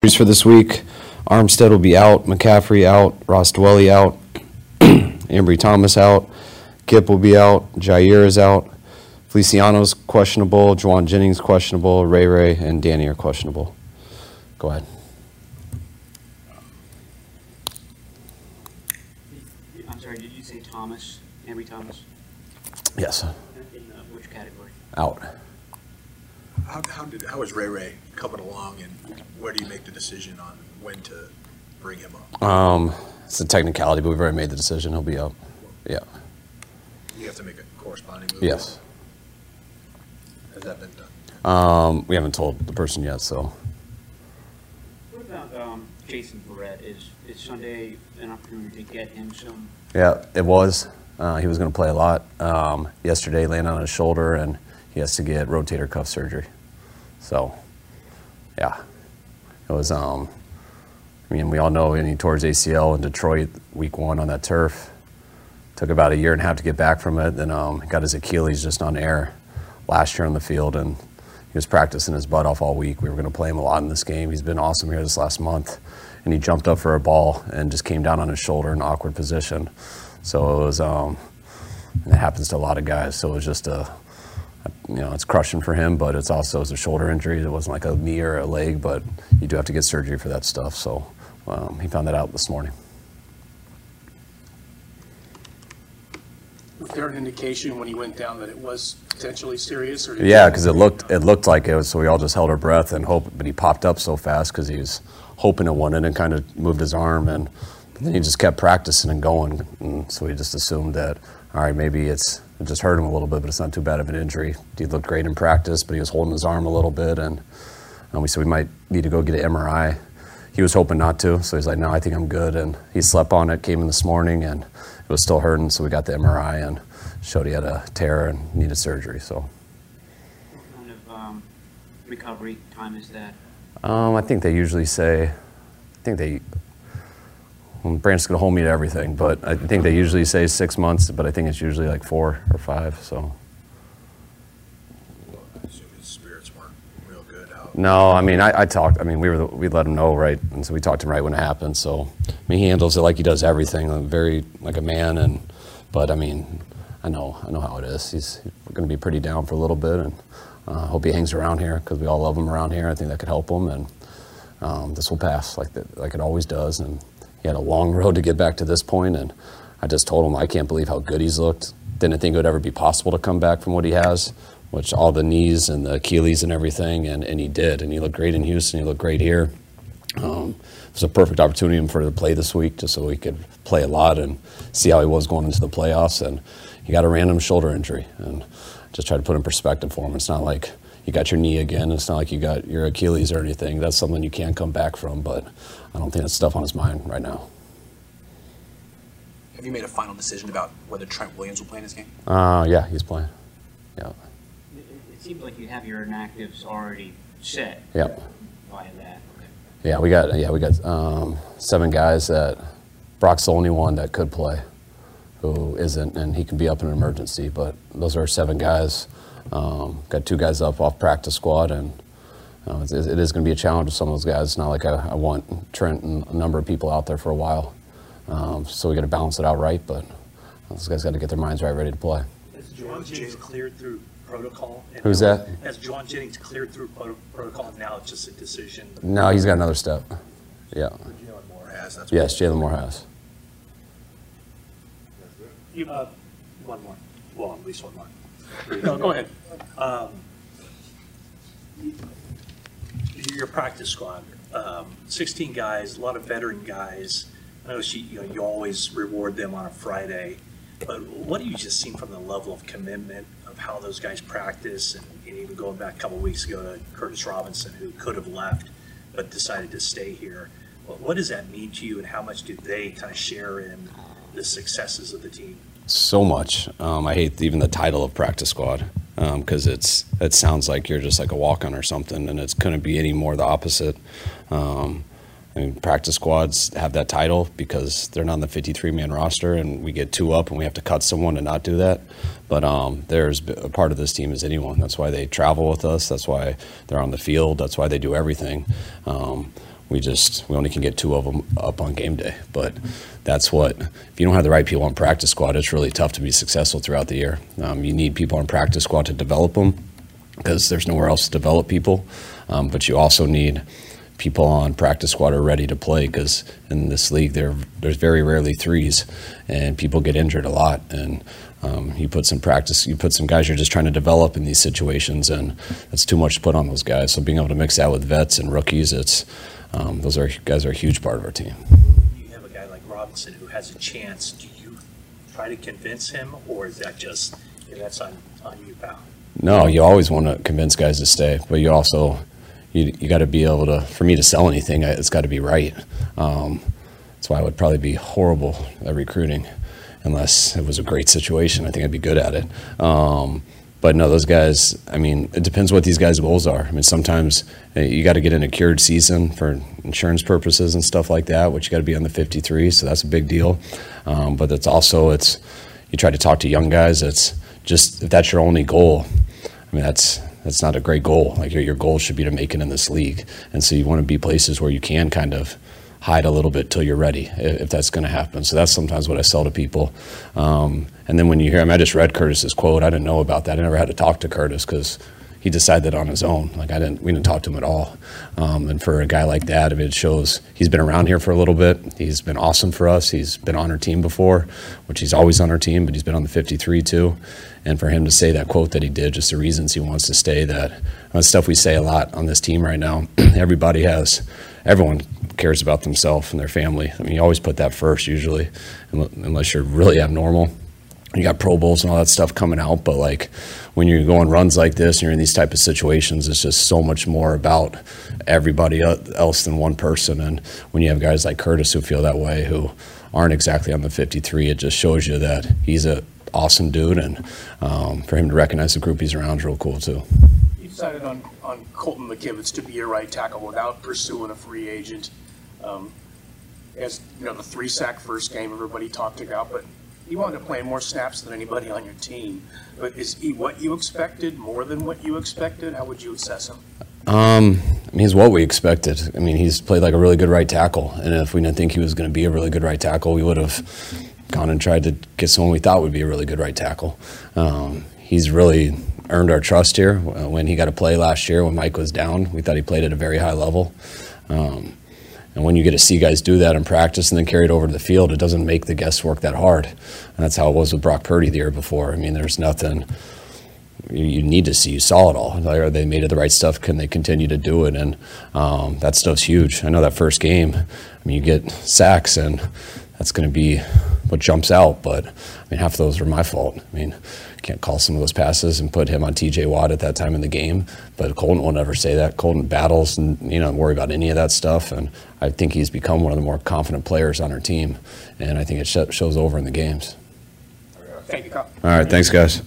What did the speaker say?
Injuries for this week, Armstead will be out, McCaffrey out, Ross Dwelley out, Ambry Thomas out, Kip will be out, Jair is out, Feliciano's questionable, Jauan Jennings questionable, Ray Ray and Danny are questionable. Go ahead. I'm sorry, did you say Thomas, Henry Thomas? Yes. In uh, which category? Out. How, how did, how is Ray Ray coming along and where do you make the decision on when to bring him up? Um, it's a technicality, but we've already made the decision. He'll be out. Yeah. You have to make a corresponding move? Yes. Has that been done? Um, we haven't told the person yet, so. What about um, Jason Verrett? Is, is Sunday an opportunity to get him some? Yeah, it was. Uh, he was going to play a lot. Um, yesterday, landed on his shoulder, and he has to get rotator cuff surgery. So, yeah, it was. Um, I mean, we all know when he tore his ACL in Detroit week one on that turf. Took about a year and a half to get back from it. Then um, got his Achilles just on air last year on the field, and he was practicing his butt off all week. We were going to play him a lot in this game. He's been awesome here this last month, and he jumped up for a ball and just came down on his shoulder in an awkward position. So it was. Um, it happens to a lot of guys. So it was just a you know, it's crushing for him, but it's also it's a shoulder injury. It wasn't like a knee or a leg, but you do have to get surgery for that stuff. So um, he found that out this morning. Was there an indication when he went down that it was potentially serious? Yeah, because it looked it looked like it was. So we all just held our breath and hope. But he popped up so fast because he was hoping it wouldn't and kind of moved his arm and then he just kept practicing and going. And so we just assumed that all right, maybe it's it just hurt him a little bit, but it's not too bad of an injury. He looked great in practice, but he was holding his arm a little bit, and um, we said we might need to go get an MRI. He was hoping not to, so he's like, "No, I think I'm good." And he slept on it, came in this morning, and it was still hurting, so we got the MRI and showed he had a tear and needed surgery. So. What kind of um, recovery time is that? Um, I think they usually say, I think they, well, Brandt's going to hold me to everything, but I think they usually say six months, but I think it's usually like four or five, so. I spirits weren't real good. How, No, I mean, I, I talked, I mean, we were, the, we let him know, right? And so we talked to him right when it happened, so, I mean, he handles it like he does everything, like, very, like a man, and, but I mean, I know, I know how it is. He's going to be pretty down for a little bit, and I uh, hope he hangs around here, because we all love him around here. I think that could help him, and um, this will pass like, that, like it always does, and he had a long road to get back to this point, and I just told him I can't believe how good he's looked. Didn't think it would ever be possible to come back from what he has, which all the knees and the Achilles and everything, and, and he did. And he looked great in Houston. He looked great here. Um, it was a perfect opportunity for him to play this week, just so he could play a lot and see how he was going into the playoffs. And he got a random shoulder injury, and just try to put in perspective for him. It's not like you got your knee again. It's not like you got your Achilles or anything. That's something you can't come back from. But I don't think that's stuff on his mind right now. Have you made a final decision about whether Trent Williams will play in this game? Uh, yeah, he's playing. Yeah, It, it- it seems like you have your inactives already set. Yep. Via that. Okay. yeah, we got yeah we got um, seven guys that Brock's the only one that could play, who isn't, and he can be up in an emergency. But those are seven guys. Um, got two guys up off practice squad, and uh, it's, it is going to be a challenge with some of those guys. It's not like I, I want Trent and a number of people out there for a while, um, so we got to balance it out right. But those guys got to get their minds right, ready to play. Has Jauan Jennings cleared through protocol? and Who's now- that? Has John Jennings cleared through pro- protocol, and now it's just a decision? No, he's got another step. Yeah. Jaylon Moore has, that's. Yes, Jaylon Moore has. You, uh, one more, well, at least one more. No, go ahead. Um, Your practice squad, um, 16 guys, a lot of veteran guys. I know she, you know, you always reward them on a Friday, but what have you just seen from the level of commitment of how those guys practice and and even going back a couple weeks ago to Curtis Robinson, who could have left but decided to stay here? What does that mean to you and how much do they kind of share in the successes of the team? So much. Um, I hate even the title of practice squad because it's it sounds like you're just like a walk on or something, and it's couldn't be any more the opposite. Um, I mean, practice squads have that title because they're not on the 53 man roster, and we get two up, and we have to cut someone to not do that. But um, there's a part of this team is anyone. That's why they travel with us. That's why they're on the field. That's why they do everything. Um, we just we only can get two of them up on game day. But that's what if you don't have the right people on practice squad, it's really tough to be successful throughout the year. Um, you need people on practice squad to develop them because there's nowhere else to develop people. Um, but you also need people on practice squad are ready to play because in this league there there's very rarely threes, and people get injured a lot. And um, you put some practice, you put some guys you're just trying to develop in these situations, and it's too much to put on those guys. So being able to mix that with vets and rookies, it's um, those are guys are a huge part of our team. You have a guy like Robinson who has a chance. Do you try to convince him, or is that just, that's on, on you, pal? No, you always want to convince guys to stay, but you also you you got to be able to. For me to sell anything, I- it's got to be right. Um, that's why I would probably be horrible at recruiting, unless it was a great situation. I think I'd be good at it. Um, but no, those guys. I mean, it depends what these guys' goals are. I mean, sometimes uh, you got to get in a cured season for insurance purposes and stuff like that, which you got to be on the 53. So that's a big deal. Um, but it's also it's you try to talk to young guys. It's just if that's your only goal. I mean, that's that's not a great goal. Like your, your goal should be to make it in this league, and so you want to be places where you can kind of hide a little bit till you're ready, if that's going to happen. So that's sometimes what I sell to people. Um, and then when you hear, him, I just read Curtis's quote. I didn't know about that. I never had to talk to Curtis because he decided on his own. Like I didn't, we didn't talk to him at all. Um, and for a guy like that, I mean, it shows he's been around here for a little bit. He's been awesome for us. He's been on our team before, which he's always on our team, but he's been on the 53 too. And for him to say that quote that he did, just the reasons he wants to stay, that that's stuff we say a lot on this team right now. Everybody has, everyone cares about themselves and their family. I mean, you always put that first usually, unless you're really abnormal you got Pro Bowls and all that stuff coming out, but like when you're going runs like this and you're in these type of situations, it's just so much more about everybody else than one person. And when you have guys like Curtis who feel that way, who aren't exactly on the 53, it just shows you that he's a awesome dude, and um, for him to recognize the group he's around is real cool too. Decided on, on Colton McKivitz to be your right tackle without pursuing a free agent. Um, As, you know, the three sack first game everybody talked about, but he wound up playing more snaps than anybody on your team. But is he what you expected, more than what you expected? How would you assess him? Um, I mean, he's what we expected. I mean, he's played like a really good right tackle, and if we didn't think he was going to be a really good right tackle, we would have gone and tried to get someone we thought would be a really good right tackle. Um, he's really earned our trust here. Uh, When he got to play last year, when Mike was down, we thought he played at a very high level. Um, and when you get to see guys do that in practice and then carry it over to the field, it doesn't make the guesswork that hard. And that's how it was with Brock Purdy the year before. I mean, there's nothing you, you need to see. You saw it all. Like, Are they made of the right stuff? Can they continue to do it? And um, that stuff's huge. I know that first game. I mean, you get sacks, and that's going to be what jumps out. But I mean, half of those are my fault. I mean, can't call some of those passes and put him on T.J. Watt at that time in the game. But Colton will never say that. Colton battles and you know worry about any of that stuff. And I think he's become one of the more confident players on our team. And I think it sh- shows over in the games. Thank you, Kyle. All right, thanks, guys.